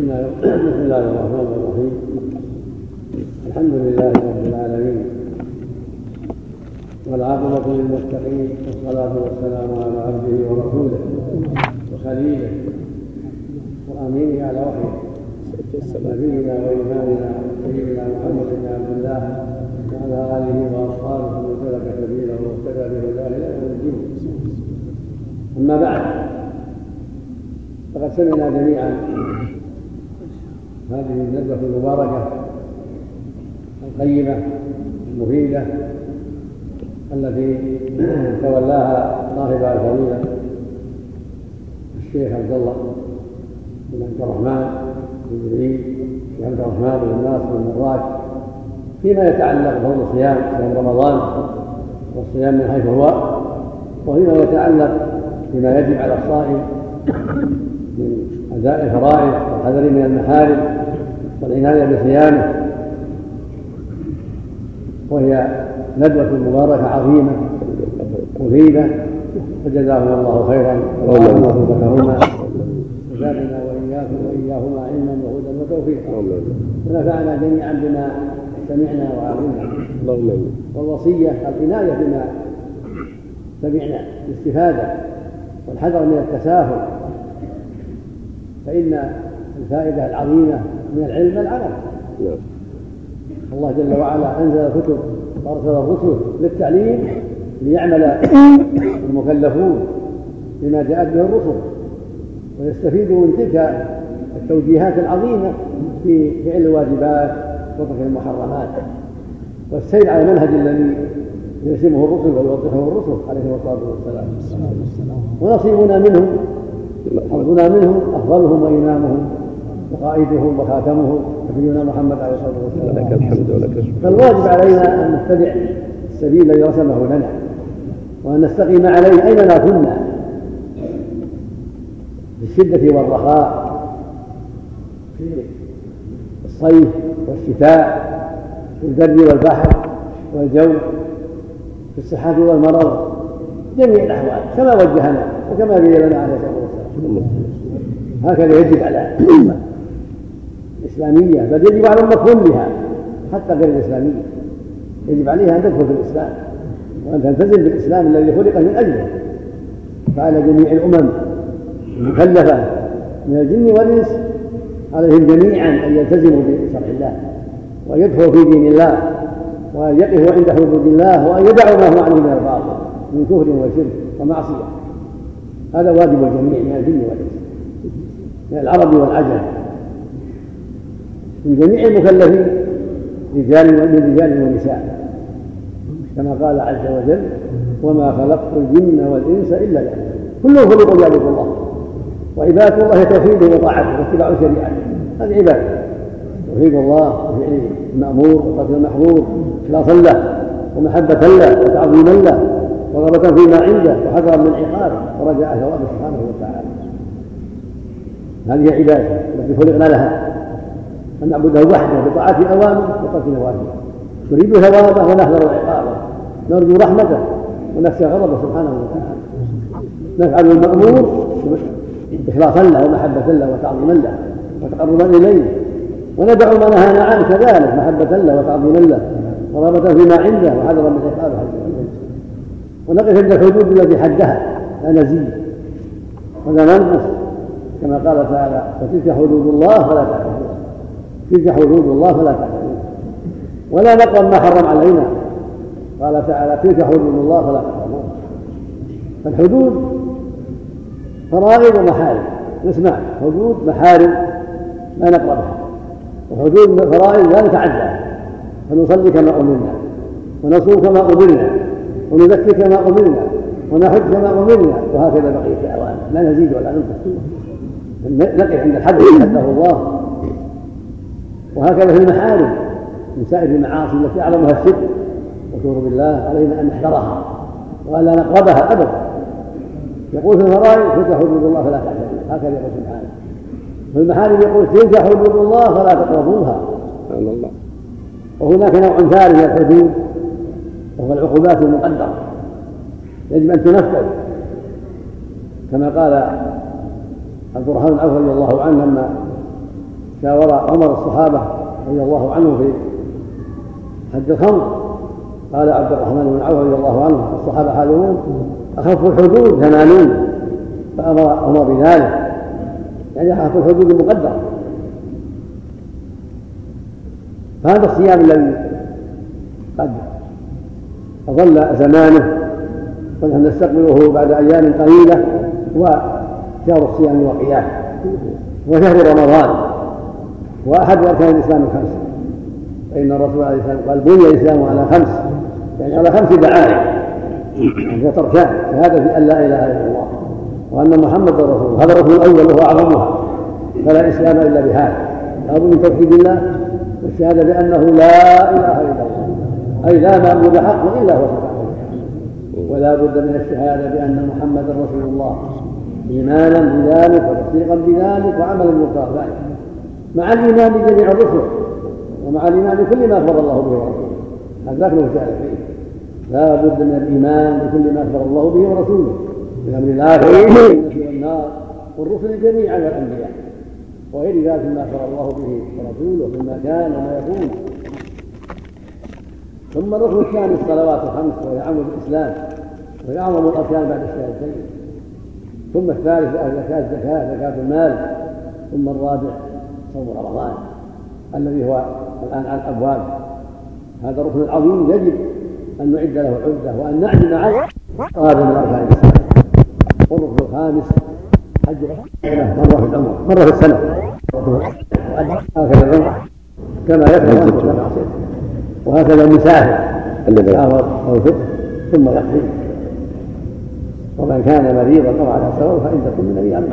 بسم الله الرحمن الرحيم. الحمد لله رب العالمين. والعاقبة للمتقين والصلاة والسلام على عبده ورسوله وخليله وأمينه على وحيه. نبينا وإمامنا سيدنا محمد بن عبد الله وعلى آله وأصحابه ومن سلك سبيله واهتدى بهداه إلى يوم الدين. أما بعد فقد سمعنا جميعا هذه الندوة المباركة القيمة المفيدة التي تولاها صاحبها الفضيلة الشيخ عبد الله بن عبد الرحمن بن جرير بن عبد الرحمن بن الناصر بن مراج فيما يتعلق بفضل الصيام صيام رمضان والصيام من حيث هو وفيما يتعلق بما يجب على الصائم من أداء الفرائض والحذر من المحارم والعناية بصيامه. وهي ندوة مباركة عظيمة مفيدة. فجزاهم الله خيرا. اللهم وفقهما وزادنا وإياكم وإياهما علما وهدى وتوفيقا. ونفعنا جميعا بما سمعنا وعلمنا. والوصية العناية بما سمعنا الاستفادة والحذر من التساهل. فإن الفائدة العظيمة من العلم العمل. نعم. الله جل وعلا أنزل الكتب وأرسل الرسل للتعليم ليعمل المكلفون بما جاءت به الرسل ويستفيدوا من تلك التوجيهات العظيمة في فعل الواجبات وترك المحرمات. والسير على المنهج الذي يرسمه الرسل ويوضحه الرسل عليه الصلاة والسلام. ونصيبنا منهم حظنا منهم أفضلهم وإمامهم. وقائدهم وخاتمهم نبينا محمد عليه الصلاة والسلام. لك الحمد ولك الشكر. فالواجب علينا أن نتبع السبيل الذي رسمه لنا وأن نستقيم عليه أينما كنا في الشده والرخاء في الصيف والشتاء في البر والبحر والجو في الصحة والمرض جميع الأحوال كما وجهنا وكما بين لنا عليه الصلاة والسلام. هكذا يجب على الأمة. الإسلامية. بل يجب على الأمة كلها حتى غير الإسلامية. يجب عليها أن تدخل في الإسلام وأن تلتزم بالإسلام الذي خلق من أجله. فعلى جميع الأمم المكلفة من الجن والإنس عليهم جميعا أن يلتزموا بشرع الله وأن يدخلوا في دين الله وأن يقفوا عند حدود الله وأن يدعوا ما هو عنه من الباطل من كفر وشرك ومعصية. هذا واجب الجميع من الجن والإنس من العرب والعجم. من جميع المكلفين رجال من رجال ونساء. كما قال عز وجل وما خلقت الجن والإنس إلا لأجل كلهم خلقوا ليعبدوا الله. وعبادة الله توحيده وطاعته واتباع شريعته هذه عبادة. توحيد الله وفعل المأمور وترك المحظور إخلاصا له ومحبة له وتعظيما له ورغبة فيما عنده وحذرا من عقابه ورجاء ثوابه سبحانه وتعالى. هذه عبادة التي خلقنا لها. أن نعبده وحده بطاعة أوامره وترك نواهيه نريد ثوابه ونحذر عقابه نرجو رحمته ونخشى غضبه سبحانه وتعالى. نفعل المأمور إخلاصا له ومحبة له وتعظيما له وتقربا إليه. وندع ما نهانا عنه كذلك محبة له وتعظيما له ورغبة فيما عنده وحذرا من عقابه. ونقف عند الحدود التي حدها لا نزيد ولا ننقص. كما قال تعالى وتلك حدود الله فلا تعتدوها تلك حدود الله فلا تعتدوها ولا نقرب ما حرم علينا. قال تعالى تلك حدود الله فلا تقربوها فالحدود فرائض ومحارم. نسمع. حدود محارم. لا نقربها وحدود فرائض لا نتعدى. فنصلي كما أمرنا. ونصوم كما أمرنا. ونزكي كما أمرنا. ونحج كما أمرنا. وهكذا بقيه الاوامر لا نزيد ولا ننقص. نقف عند الحد حده الله. وهكذا في المحارم من سائر المعاصي التي أعظمها الشرك والكفر بالله علينا أن نحذرها والا نقربها ابدا. يقول في الفرائض تلك حدود الله فلا تعتدوا هكذا يقول سبحانه. في المحارم يقول تلك حدود الله فلا تقربوها. سبحان الله. وهناك نوع ثالث من الحدود وهو العقوبات المقدرة. يجب أن تنفذ. كما قال عبد الرحمن رضي الله عنه لما شاور عمر الصحابة رضي الله عنه في حد الخمر. قال عبد الرحمن بن عوف رضي الله عنه الصحابة حالون أخف الحدود ثمانون فأمر عمر بذلك. يعني أخف الحدود المقدرة فهذا الصيام الذي قد أظل زمانه ونحن نستقبله بعد أيام قليلة وشهر الصيام وقيام وشهر رمضان. وأحد أركان الإسلام الخمسة فإن الرسول عليه والسلام قال بني الإسلام على خمس. يعني على خمس دعائم. يعني تركان. شهادة أن لا إله إلا الله وأن محمدا رسول هذا الرسول الأول وهو أعظمها فلا إسلام إلا بهذا. لابد من توحيد الله والشهادة بأنه لا إله إلا الله. أي لا معبود حق إلا هو سبحانه ولا بد من الشهادة بأن محمدا رسول الله. إيمانا بذلك وتصديقا بذلك وعملا بمقتضى ذلك مع الإيمان بجميع الرسل ومع الإيمان بكل ما أخبر الله به ورسوله. هذا له شأن فيه لا بد من الإيمان بكل ما أخبر الله به ورسوله. من أمر الآخرة والنار والرسل جميعا والأنبياء. وغير ذلك مما أخبر الله به ورسوله مما كان وما يكون. ثم الركن الثاني الصلوات الخمس وهي عمود الإسلام. وهي أعظم الأركان بعد الشهادتين. ثم الثالث زكاة الزكاة زكاة المال. ثم الرابع صوم رمضان الذي هو الآن على الأبواب. هذا الركن العظيم يجب أن نعد له عدة وأن نعزم عليه هذا من أركان الإسلام. والركن الخامس حج مرة في العمر مرة في السنة. هكذا العمر كما يفعل وهكذا المسافر الذي أو الفطر ثم يقضي. ومن كان مريضا أو على سفر تكون من أيام.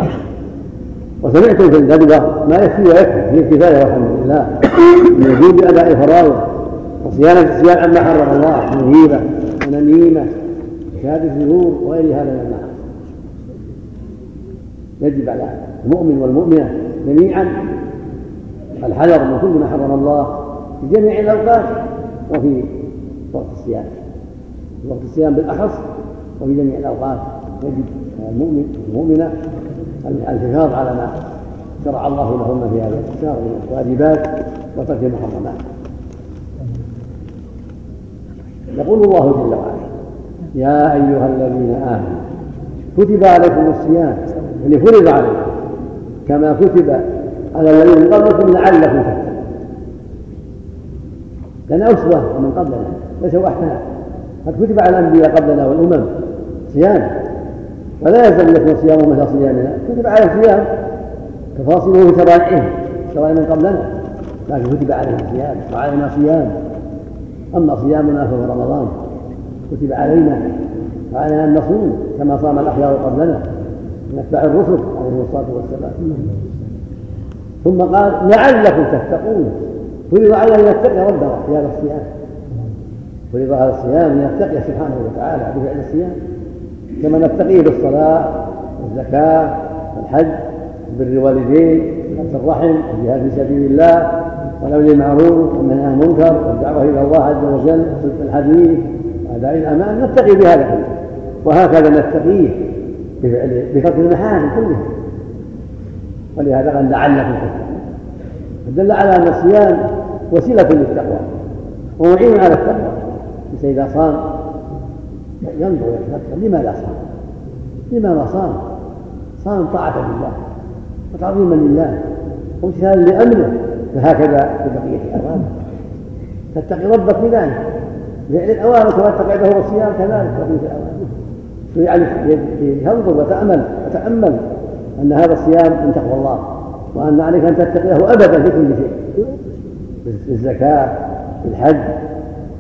وسمعتم في الندوه ما يكفي ويكفي هي الكفايه والحمد لله من وجوب اداء الفرائض وصيانه الصيام عما حرم الله. من غيبة ونميمه وشهاده الزهور وغير هذا من المعاصي يجب على المؤمن والمؤمنة جميعا الحذر من كل ما حرم الله في جميع الأوقات وفي وقت الصيام. وقت الصيام بالأخص وفي جميع الأوقات. يجب المؤمن والمؤمنة الحفاظ على ما شرع الله لهن في هذا الشهر من الواجبات وترك المحرمات. يقول الله جل وعلا يا أيها الذين آمنوا كتب عليكم الصيام يعني فرض عليكم كما كتب على الذين من قبلكم لعلكم تتقون لنا أسوة من قبلنا ليس وحدنا قد كتب على الأنبياء قبلنا والأمم صيام. فلا يلزم يكون صيامه مثل صيامنا. كتب على الصيام. في شرائعهم شرائع من قبلنا لكن كتب عليهم صيام وعلينا صيام. أما صيامنا فهو رمضان. كتب علينا. وعلينا أن نصوم. كما صام الاخيار قبلنا من اتباع الرسل عليهم الصلاة والسلام. ثم قال لعلكم تتقون. فرض علينا ان نتقي ربنا في هذا الصيام. فرض هذا الصيام أن نتقي سبحانه وتعالى. بفعل الصيام. كما نتقيه بالصلاة والزكاة والحج بر الوالدين وصلة الرحم والجهاد في سبيل الله والأمر بالمعروف والنهي عن المنكر والدعوة إلى الله عز وجل وصدق الحديث وأداء الأمان نتقي بهذا كله. وهكذا نتقيه بفعل بترك المحارم كلها ولهذا قال لعلكم تتقون. فدل على أن الصيام وسيلة للتقوى ومعين على التقوى. إذا صام ينظر ويتفكر لماذا صام؟ لماذا صام؟ صام طاعة لله وتعظيما لله وامتثالا لأمره فهكذا في بقية الأوامر تتقي ربك بذلك بفعل الأوامر كما اتقي له الصيام كذلك بقية الأوامر يعني ينظر وتأمل وتأمل أن هذا الصيام من تقوى الله وأن عليك أن تتقيه أبدا في كل شيء في الزكاة في الحج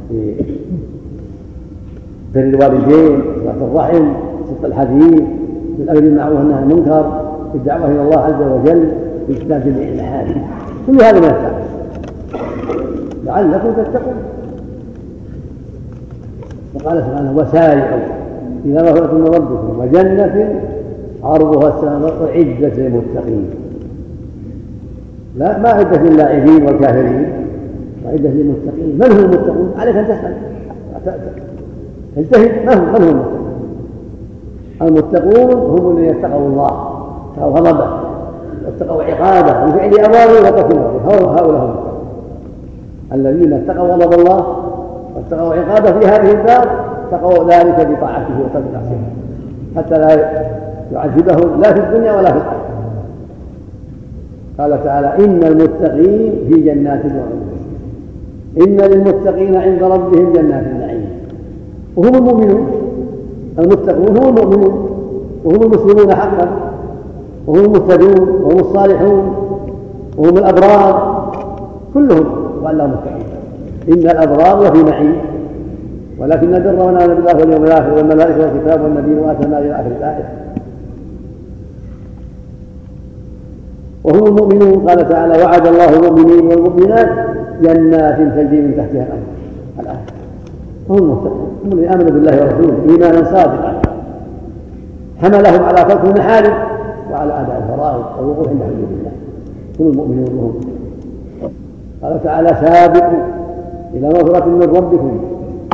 في بر الوالدين صلاة الرحم صدق الحديث بالامر بالمعروف والنهي عن المنكر بالدعوه إلى الله عز وجل باجتناب جميع المحارم كل هذا ما يتقى لعلكم تتقون. وقال سبحانه وسارعوا إلى مغفرة من ربكم وجنة عرضها السماوات عدة للمتقين. لا ما عدة للاعبين والكافرين وعدة للمتقين. من هم المتقون؟ عليك أن تسأل. اجتهد هم من هم المتقون؟ المتقون هم الذين اتقوا الله اتقوا غضبه واتقوا عقابه بفعل اوامره وترك هؤلاء هم. الذين اتقوا غضب الله واتقوا عقابه في هذه الدار اتقوا ذلك بطاعته وترك معصيته حتى لا يعذبهم لا في الدنيا ولا في الآخرة. قال تعالى إن المتقين في جنات وعيون إن للمتقين عند ربهم جنات النعيم. وهم المؤمنون المتقون هم المؤمنون وهم المسلمون حقا وهم المهتدون وهم الصالحون وهم الأبرار كلهم وأنهم متقون. إن الأبرار لفي نعيم ولكن البر من امن بالله واليوم الآخر والملائكة والكتاب والنبي واتى المال إلى آخر الآية. وهم المؤمنون قال تعالى وعد الله المؤمنين والمؤمنات جنات تجري من تحتها الأنهار. الايه هم المتقون هم الذين آمنوا بالله ورسوله إيمانا صادقا. حملهم على ترك المحارم وعلى اداء الفرائض والوقوف عند حدود الله. هم المؤمنون وهم قال تعالى سابقوا إلى مغفرة من ربكم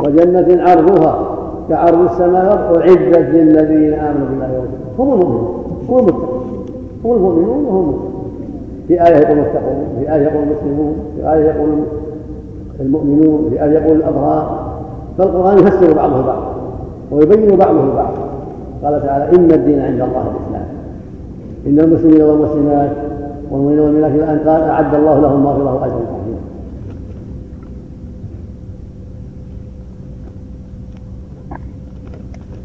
وجنة عرضها كعرض السماوات أعدت للذين آمنوا بالله ورسوله. هم المؤمنون. هم المتقون. هم المؤمنون وهم في آية يقول المتقون في آية يقول المسلمون في آية يقول المؤمنون في آية يقول الأبرار. فالقرآن يفسر بعضه بعضا ويبين بعضه بعضا. قال تعالى إن الدين عند الله الإسلام. إن المسلمين والمسلمات والمؤمنين والمؤمنات الآن قال أعد الله لهم مغفرة وأجرا عظيما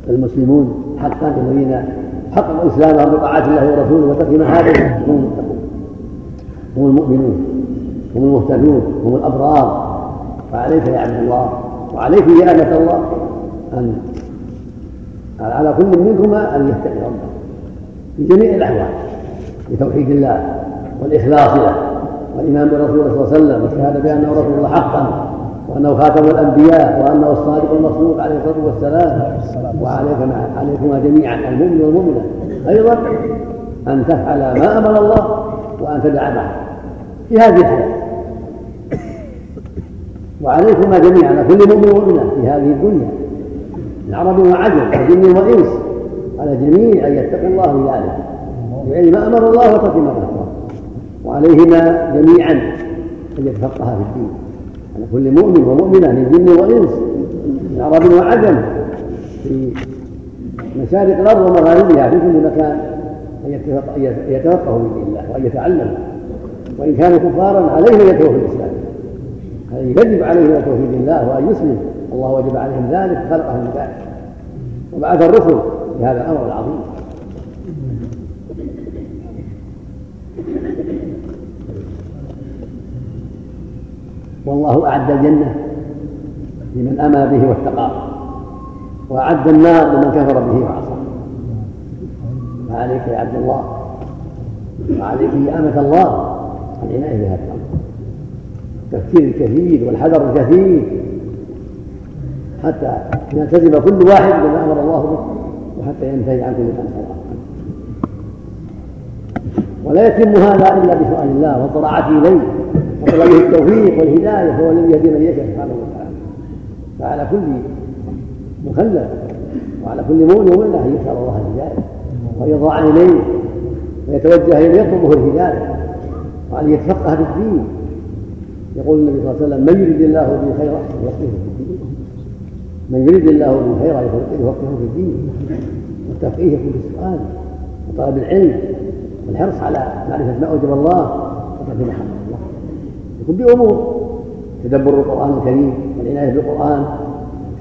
المسلمون حقا الذين حققوا اسلامهم بطاعه الله ورسوله وترك محارمه هم المتقون. هم المؤمنون. هم المهتدون. هم الأبرار. فعليك يا عبد الله؟ وعليك يا امه الله. ان على كل منكما أن يتقي ربه. في جميع الأحوال بتوحيد الله والإخلاص له والايمان برسوله صلى الله عليه وسلم والشهادة بانه رسول الله حقا وأنه خاتم الأنبياء وأنه الصادق المصدوق عليه الصلاة والسلام. وعليك عليكما جميعا المؤمن والمؤمنة. أيضا أن تفعل ما أمر الله وأن تدع معه. في هذه الحياة وعليكما جميعا كل مؤمن ومؤمنه في هذه الدنيا. من عرب وعجم وجن وانس على الجميع أن يتقوا الله بذلك بفعل ما أمر الله وترك ما نهى وعليهما جميعا أن يتفقها في الدين. على كل مؤمن ومؤمنة من جن وإنس من عرب وعجم في مشارق الأرض ومغاربها في كل مكان أن يتفقهوا في دين الله وأن يتعلموا. وإن كانوا كفارا عليهم أن يدخلوا في الإسلام. يجب يدخلوا في دين الله وأن يسلموا الله وجب عليهم ذلك خلقهم لذلك وبعث الرسل بهذا الأمر العظيم. والله أعد الجنة لمن أمى به واتقاه وأعد النار لمن كفر به وعصى. فعليك يا عبد الله وعليك يا أمة الله العناية بهذا. التفكير الكثير والحذر الكثير حتى يلتزم كل واحد بما أمر الله به وحتى ينتهي عن كل ما نهى الله ولا يتم هذا إلا بسؤال الله والطاعة إليه وطلبه التوفيق والهداية هو الذي يهدي من يشاء سبحانه وتعالى. فعلى كل مكلف وعلى كل مؤمن ومؤمنة أن يسأل الله الهداية ويضع اليه ويتوجه إليه يطلبه الهداية وأن يتفقه في الدين. يقول النبي صلى الله عليه وسلم من يريد الله به خيرا يفقهه في الدين. من يريد الله به خيرا يفقهه في الدين. والتفقيه يكون في السؤال وطلب العلم والحرص على معرفة ما أوجب الله وترك ما حرم يكون بأمور تدبر القرآن الكريم والعناية بالقرآن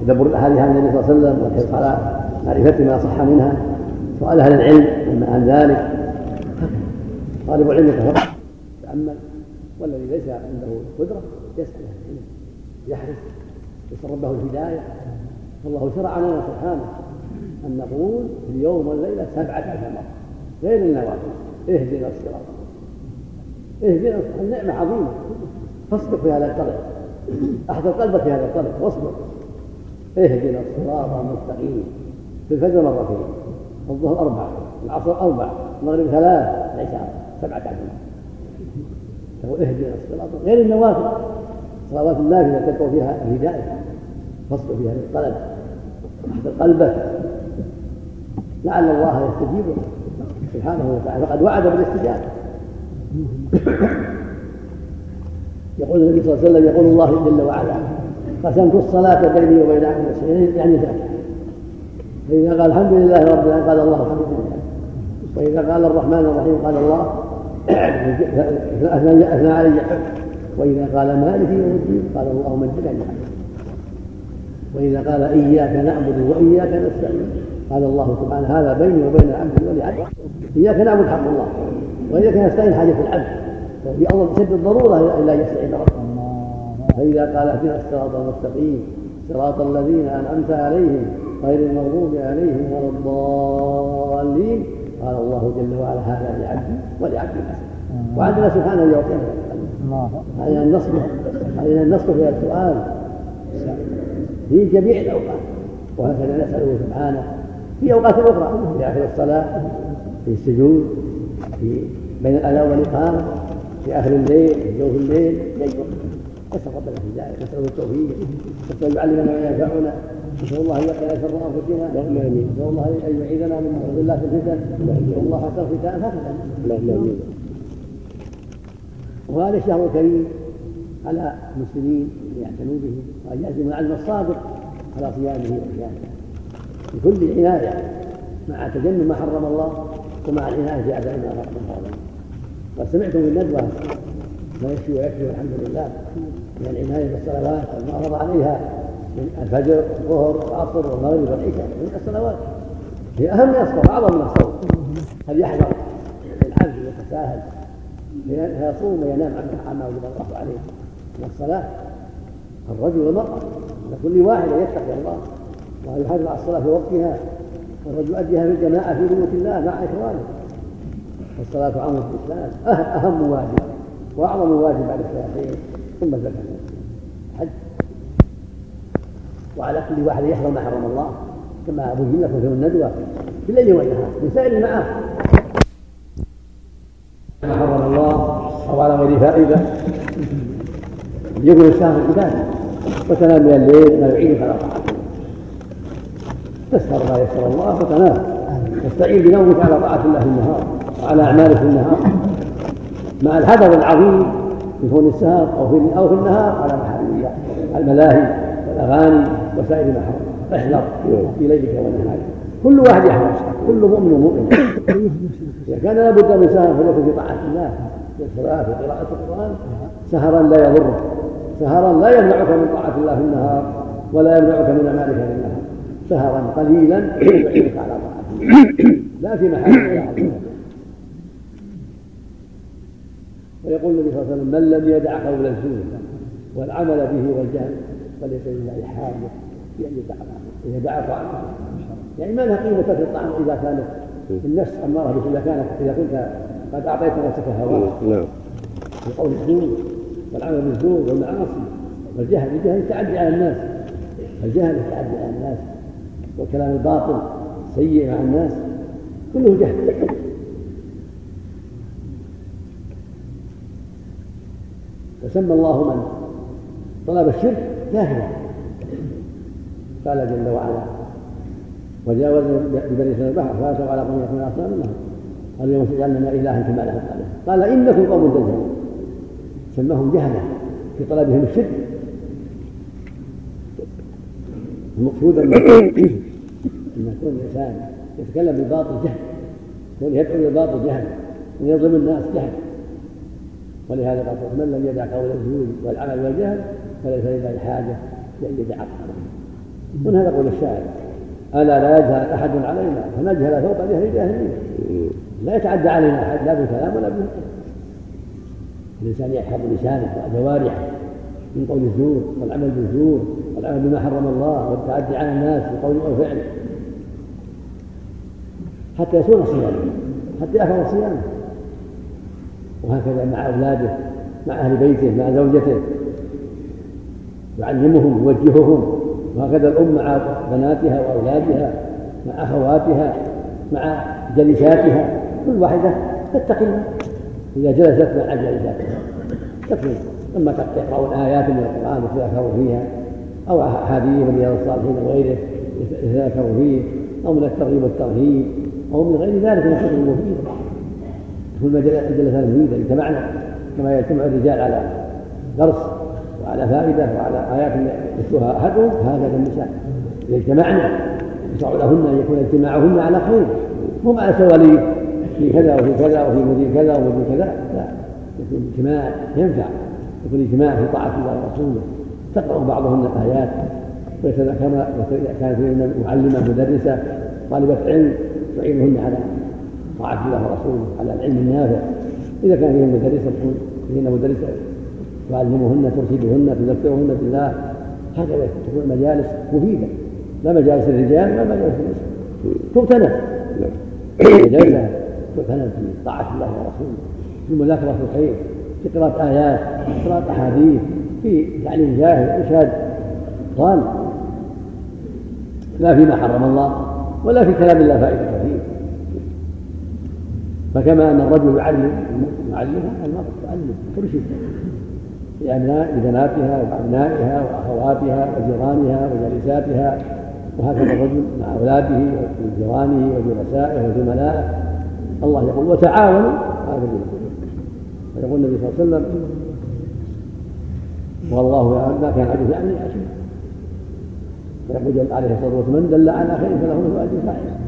تدبر الأحاديث عن النبي صلى الله عليه وسلم والحرص على معرفة ما صح منها. سؤال أهل العلم عن ذلك؟ طالب العلم يتفقه يتأمل. والذي ليس عنده قدرة يسأل أهل العلم يحرص يسأل ربه الهداية. فالله شرع لنا سبحانه أن نقول في اليوم والليلة سبعة عشر مرة غير النوافل. اهدنا الصراط. اهدنا النعمة عظيمة. فاصبر في هذا الطريق احضر قلبك في هذا الطريق واصبر. اهدنا الصراط المستقيم. في الفجر مرتين الظهر أربعة. العصر أربعة. المغرب ثلاث العشاء سبعة عشر تقول اهدنا الصراط غير النوافل. صلوات النافلة تدعو فيها الهداية فاصبر في هذا الطلب. احضر قلبك. لعل الله يستجيب سبحانه وتعالى. فقد وعد بالاستجابة. يقول النبي صلى الله عليه وسلم يقول الله جل وعلا قسمت الصلاة بيني وبين عبدي يعني ذلك فإذا قال الحمد لله رب العالمين قال الله الحمد لله. وإذا قال الرحمن الرحيم قال الله أثنى علي وإذا قال مالك يوم الدين قال اللهم اجعلني وإذا قال إياك نعبد وإياك نستعين قال الله سبحانه هذا بيني وبين العبد ولعبد إياك نعبد حق الله وإياك نستعين حاجة العبد. وفي أمر شد الضرورة إلا يستعين ربه. فإذا قال اهدنا الصراط المستقيم صراط الذين أنعمت عليهم غير المغضوب عليهم ولا الضالين. قال الله جل وعلا هذا لعبدي ولعبدي المسلم وعندنا سبحانه يعطينا علينا النصب علينا النصب في السؤال. في جميع الأوقات. وهكذا نسأله سبحانه. في أوقات أخرى. في آخر الصلاة في السجود في بين الأذان والإقامة في آخر الليل في جوف الليل. في أي وقت نسأل ربنا في ذلك. نسأله التوفيق. نسأل يعلمنا ما ينفعنا نسأل الله أن يقي شر أنفسنا نسأل الله أن يعيذنا من مضلات الفتن نسأل الله حق الختان هكذا وهذا الشهر الكريم على المسلمين أن يعتنوا به وأن يعزموا العزم الصادق على صيامه وقيامه بكل عناية مع تجنب ما حرم الله ومع العناية في اداء ما حرم الله. قد سمعتم بالندوه ما يكفي ويكفي والحمد لله من العناية بالصلوات المعرض عليها. من الفجر والظهر والعصر والمغرب والعشاء من الصلوات هي أهم من الصوم أعظم من الصوم هل يحذر؟ العبد يتساهل فيصوم وينام عما وجب الله عليه من الصلاة. الرجل والمرأة على كل واحد أن يتقي الله وأن يحافظ على الصلاة في وقتها. والرجل يؤديها في الجماعة في بيوت الله مع إخوانه. والصلاة عمر في الإسلام أه-، أهم واجب وأعظم واجب بعد الصلاتين ثم الزكاة. الحج وعلى كل واحد يحرم ما حرم الله كما بين لكم في الندوة. في الليل والنهار من سائر المعاصي ما حرم الله أو على غير فائدة. يقول الشهر عبادة وتنام من الليل ما يعينك على طاعته تسهر ما يسر الله وتنام. تستعين بنومك على طاعة الله في النهار وعلى أعماله في النهار. مع الحذر العظيم في كون السهر أو في أو في النهار على محارم الله الملاهي والأغاني وسائر ما حرم احذر في ليلك ونهارك. كل واحد يحذر كل مؤمن مؤمن. إذا كان لابد من سهر فليكن في طاعة الله. في الصلاة في قراءة القرآن. سهرا لا يضرك. سهرا لا يمنعك من طاعة الله في النهار ولا يمنعك من أعمالك في النهار. سهرا قليلا يعينك على طاعته لا في محل. الله ويقول النبي صلى الله عليه وسلم من لم يدع قول الزور والعمل به والجهل فليس لله حاجة. يدع إذا دعا طعامه يعني ما لها قيمة في الطعام إذا كانت النفس اماره بك إذا كانت إذا كنت قد أعطيت نفسك هواك نعم. بقول الزور والعمل بالزور والمعاصي والجهل الجهل التعدي على الناس. الجهل التعدي على الناس والكلام الباطل سيء مع الناس كله جهل. وسمى الله من طلب الشرك كافرا قال جل وعلا وجاوز ببني اسرائيل البحر فاتوا على قوم يكون اصنام لهم قال اليوم جعلنا الها كما لهم قال إنكم قوم تجهلون سماهم جهلة في طلبهم الشرك. المقصود أن يكون الإنسان يتكلم بالباطل جهل. يكون يدعو للباطل جهل. ويظلم الناس جهل. ولهذا قال من لم يدع قول الزور والعمل والجهل فليس لله حاجة بان يدع من هذا قول الشاعر ألا لا يجهل أحد علينا؟ فنجهل فوق جهل جاهلين لا يتعدى علينا أحد لا بالكلام ولا بالفعل الإنسان يحفظ لسانه وجوارحه من قول الزور والعمل بالزور والعمل بما حرم الله والتعدي على الناس بقول أو فعل. حتى يصون صيامه حتى يحفظ صيامه. وهكذا مع أولاده مع أهل بيته مع زوجته. يعلمهم يوجههم. وهكذا الأم مع بناتها وأولادها مع أخواتها مع جلساتها كل واحدة تتقي الله. إذا جلست مع جلساتها تكفي أما تقرأون آيات من القرآن يتذاكروا فيها أو أحاديث من رياض الصالحين وغيره يتذاكروا فيه أو من الترغيب والترهيب أو من غير ذلك من الكتب المفيدة يكون مجلسان مفيدة اجتمعنا كما يجتمع الرجال على درس وعلى فائدة وعلى آيات يتلوها أحدهم هكذا النساء. إذا اجتمعنا يشرع لهن أن يكون اجتماعهن على خير. هم على سواليف في كذا وفي كذا وفي مدير كذا ومدير كذا. لا يكون اجتماع ينفع. يكون اجتماع في طاعة الله ورسوله. تقرأ بعضهن الآيات كما كانت معلمة مدرسة طالبة علم تعينهن على طاعة الله ورسوله على العلم النافع. إذا كان فيهن مدرسة تكون فيهن مدرسة تعلمهن ترشدهن تذكرهن بالله هكذا تكون مجالس مفيدة. لا مجالس الرجال ولا مجالس النساء تغتنم مجالسها تغتنم في طاعة الله ورسوله في مذاكرة الخير في قراءة آيات في قراءة أحاديث في تعليم جاهل إرشاد. قال لا فيما حرم الله ولا في كلام الله فائدة كثيرة. فكما أن الرجل يعلم المرأة تعلم ترشد. لبناتها وأبنائها وأخواتها وجيرانها وجالساتها وهكذا الرجل مع أولاده وجيرانه وجلسائه وزملائه الله يقول وتعاونوا على فيقول النبي صلى الله عليه وسلم والله ما كان عدو يعني أشياء فيقول عليه الصلاة والسلام من دل على خير فله مثل اجر فاعل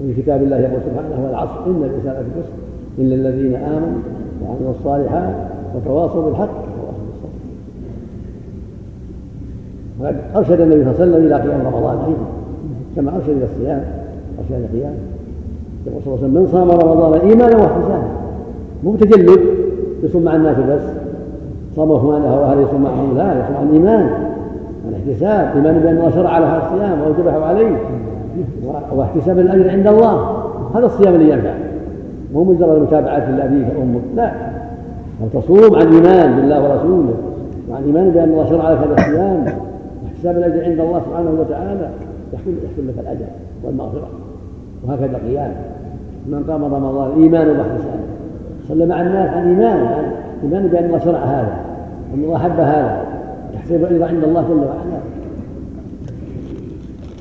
وفي كتاب الله يقول سبحانه والعصر إن الإنسان في خسر إلا الذين آمنوا وعملوا الصالحات وتواصوا بالحق. وتواصوا بالصبر وقد أرشد النبي صلى الله عليه وسلم إلى قيام رمضان أيضا كما أرشد إلى الصيام أرشد إلى القيام. يقول صلى الله عليه وسلم من صام رمضان ايمانا واحتسابا مو تجلد يصوم مع الناس بس صام عثمان وهذا يصوم معهم لا يصوم عن الايمان الاحتساب إيمان بأن الله شرع له الصيام وأوجبه عليه. واحتساب الأجر عند الله. هذا الصيام اللي ينفع. مو مجرد متابعة لأبيك وأمك لا. أو تصوم عن إيمان بالله ورسوله وعن إيمان بأن الله شرع لك هذا الصيام. واحتساب الأجر عند الله سبحانه وتعالى يحصل لك الأجر والمغفرة. وهكذا القيام من قام رمضان ايمانا واحتسابا صلى مع الناس عن إيمان إيمان بأن الله شرع هذا وان الله حب هذا. يحتسب الاجر عند الله جل وعلا.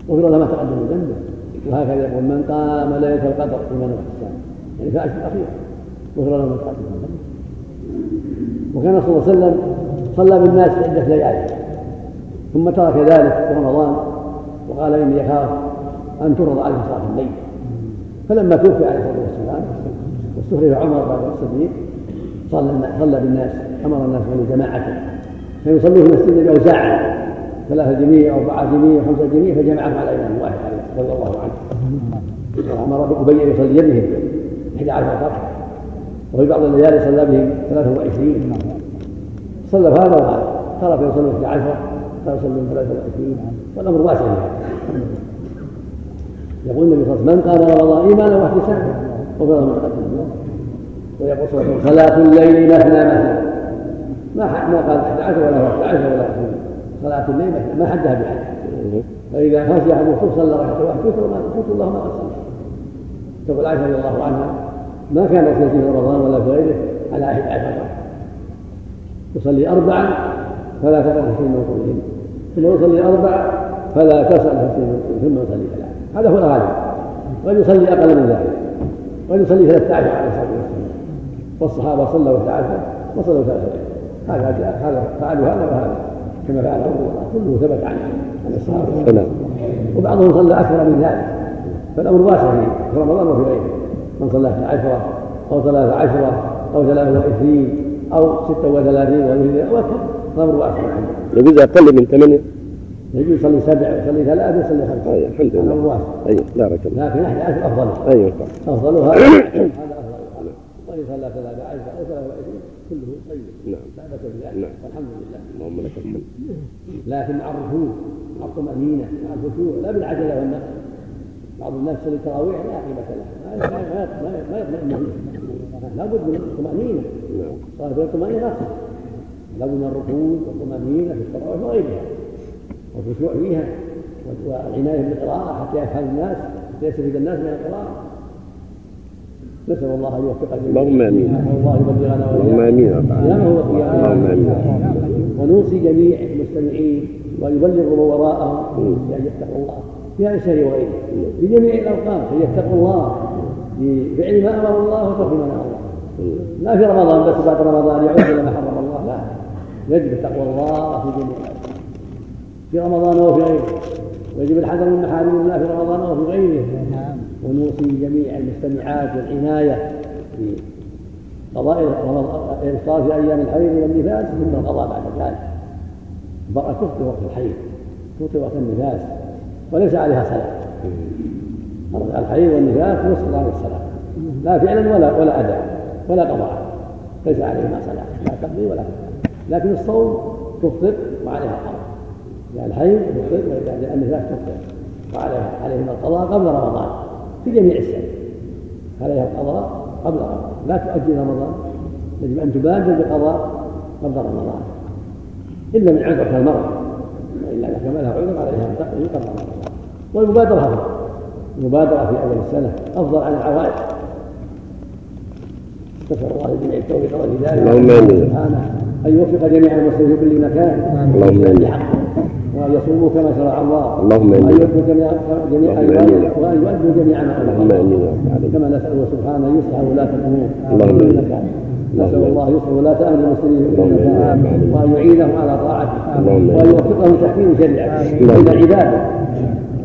غفر ما تقدم من ذنبه وهكذا يقول من قام ليلة القدر ايمانا واحتسابا يعني في الأخير. غفر ما تقدم من ذنبه وكان صلى الله عليه وسلم صلى بالناس عدة ليالي. ثم ترك ذلك في رمضان وقال إني أخاف أن ترضى عليه صلاة الليل. فلما توفي عليه الصلاة والسلام واستخلف عمر بعد الصديق صلى صلى بالناس أمر الناس جماعة كان يصلي في مسجد النبي اوزاعا ثلاثة جميع أربعة جميع وخمسة جميع فجمعهم على إمام واحد رضي الله عنه وأمر أبي أن يصلي بهم 11 ركعة وفي بعض الليالي صلى بهم 23 صلى هذا وهذا ترك يصلي 11 ترك يصلي 23 والأمر واسع يقول النبي صلى الله عليه وسلم من قام رمضان إيمانا واحتسابا غفر له ما تقدم ويقول صلى الله عليه وسلم صلاة الليل مثنى مثنى. ما ما قال 11 ولا 11 ولا 20 صلاة الليل ما حدها بحد. فإذا خشي أحد الصبح صلى ركعة واحدة يذكر الله ما صلى تقول عائشة رضي الله عنها ما كان يصلي في رمضان ولا في غيره على 11 ركعة يصلي أربعا فلا تقرأ في المنقولين ثم يصلي أربعا فلا تسأل في ثلاثة. هذا هو الغالب. قد يصلي أقل من ذلك. قد يصلي 13 عليه الصلاة والسلام والصحابة صلوا 11 وصلوا 13 هذا هذا فعلوا هذا وهذا. كما فعل كله ثبت عن عن الصحابة. والسلام وبعضهم صلى أكثر من ذلك. فالأمر واسع في رمضان وفي غيره. من صلى 12 أو 13 أو 23 أو 36 ومثلها وكذا الأمر واسع الحمد لله يجوز أقل من ثمانية يجوز يصلي سبع يصلي ثلاثة يصلي خمسة أيوة الحمد لله الأمر واسع أيوة بارك الله لكن أحد عشر أفضل أيوه أفضلها هذا أفضل وإن صلى ثلاثة عشر أو ثلاثة وعشرين كله طيب نعم لا بأس نعم والحمد لله اللهم لك الحمد لكن مع الركوع مع الطمأنينة مع الخشوع لا بالعجلة والنفس بعض الناس يصلي التراويح لا قيمة لها ما يطمئن لا بد من الطمأنينة صلاة الطمأنينة تصح لابد من الركوع والطمأنينة في التراويح وغيرها والخشوع فيها. والعناية بالقراءة حتى يفهم الناس حتى يستفيد الناس من القراءة. نسأل الله أن يوفق الجميع اللهم آمين. الله يبلغنا اللهم. قيامه وقيامه اللهم آمين. ونوصي جميع المستمعين وأن يبلغوا من وراءهم بأن يتقوا الله. في هذا الشهر وغيره. في جميع الأوقات أن يتقوا الله. بفعل ما أمر الله وترك ما نهى الله. لا في رمضان بس بعد رمضان يعود إلى ما حرم الله. لا. يجب تقوى الله في جميع في رمضان وفي غيره. ويجب الحذر من محارم الله في رمضان وفي غيره. ونوصي جميع المستمعات والعناية في قضاء الافطار في أيام الحيض والنفاس ثم القضاء بعد ذلك. المرأة تفطر وقت الحيض تفطر وقت النفاس وليس عليها صلاة. مرض الحيض والنفاس نصف عن الصلاة. لا فعلا ولا ولا اداء. ولا قضاء ليس عليهما صلاه لا تقضي ولا قضاء لكن الصوم تفطر وعليها قضاء يعني الحيض تفطر واذا النفاس تفطر وعليها عليهما القضاء قبل رمضان. في جميع السنة. عليها القضاء قبل رمضان. لا تؤجل رمضان. يجب أن تبادر بقضاء قبل رمضان. إلا من عذر كالمرض وإلا إذا كان لها عذر عليها ان تقضي قبل رمضان. والمبادرة افضل المبادرة في أول السنة أفضل عن العوائد. نسال الله جميع التوفيق والهدايه اللهم سبحانه. أن يوفق جميع المسلمين في كل مكان. اللهم آمين. وان يصوموا كما شرع الله. اللهم وأن امين يؤدوا جميع جميع آمين. وأن يؤدوا جميع ما اللهم العالمين. كما نساله سبحانه أن يصلح ولاة الأمور. اللهم في كل آمين. آمين. الله يصلح ولاة أمر المسلمين في كل مكان. آمين. وأن يعينهم على طاعته. آمين. يوفقهم لتحكيم شريعته. بين عباده.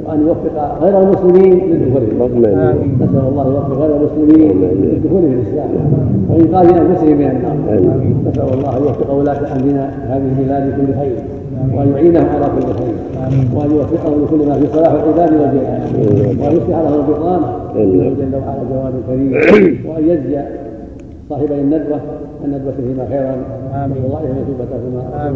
وان يوفق غير المسلمين للدخول في اللهم امين نسأل الله يوفق غير المسلمين. للدخول في الإسلام. وانقاذ انفسهم من النار. نسأل الله أن يوفق ولاة امرنا هذه البلاد لكل خير. وأن يعينهم على كل خير. وأن يوفقهم لكل ما في صلاح العباد والبلاد وأن يصلح لهم البطانة. جل وعلا جواد كريم وأن يجزي صاحبي الندوة. الندوة فيما خيرا. آمين. الله ان يثبتهما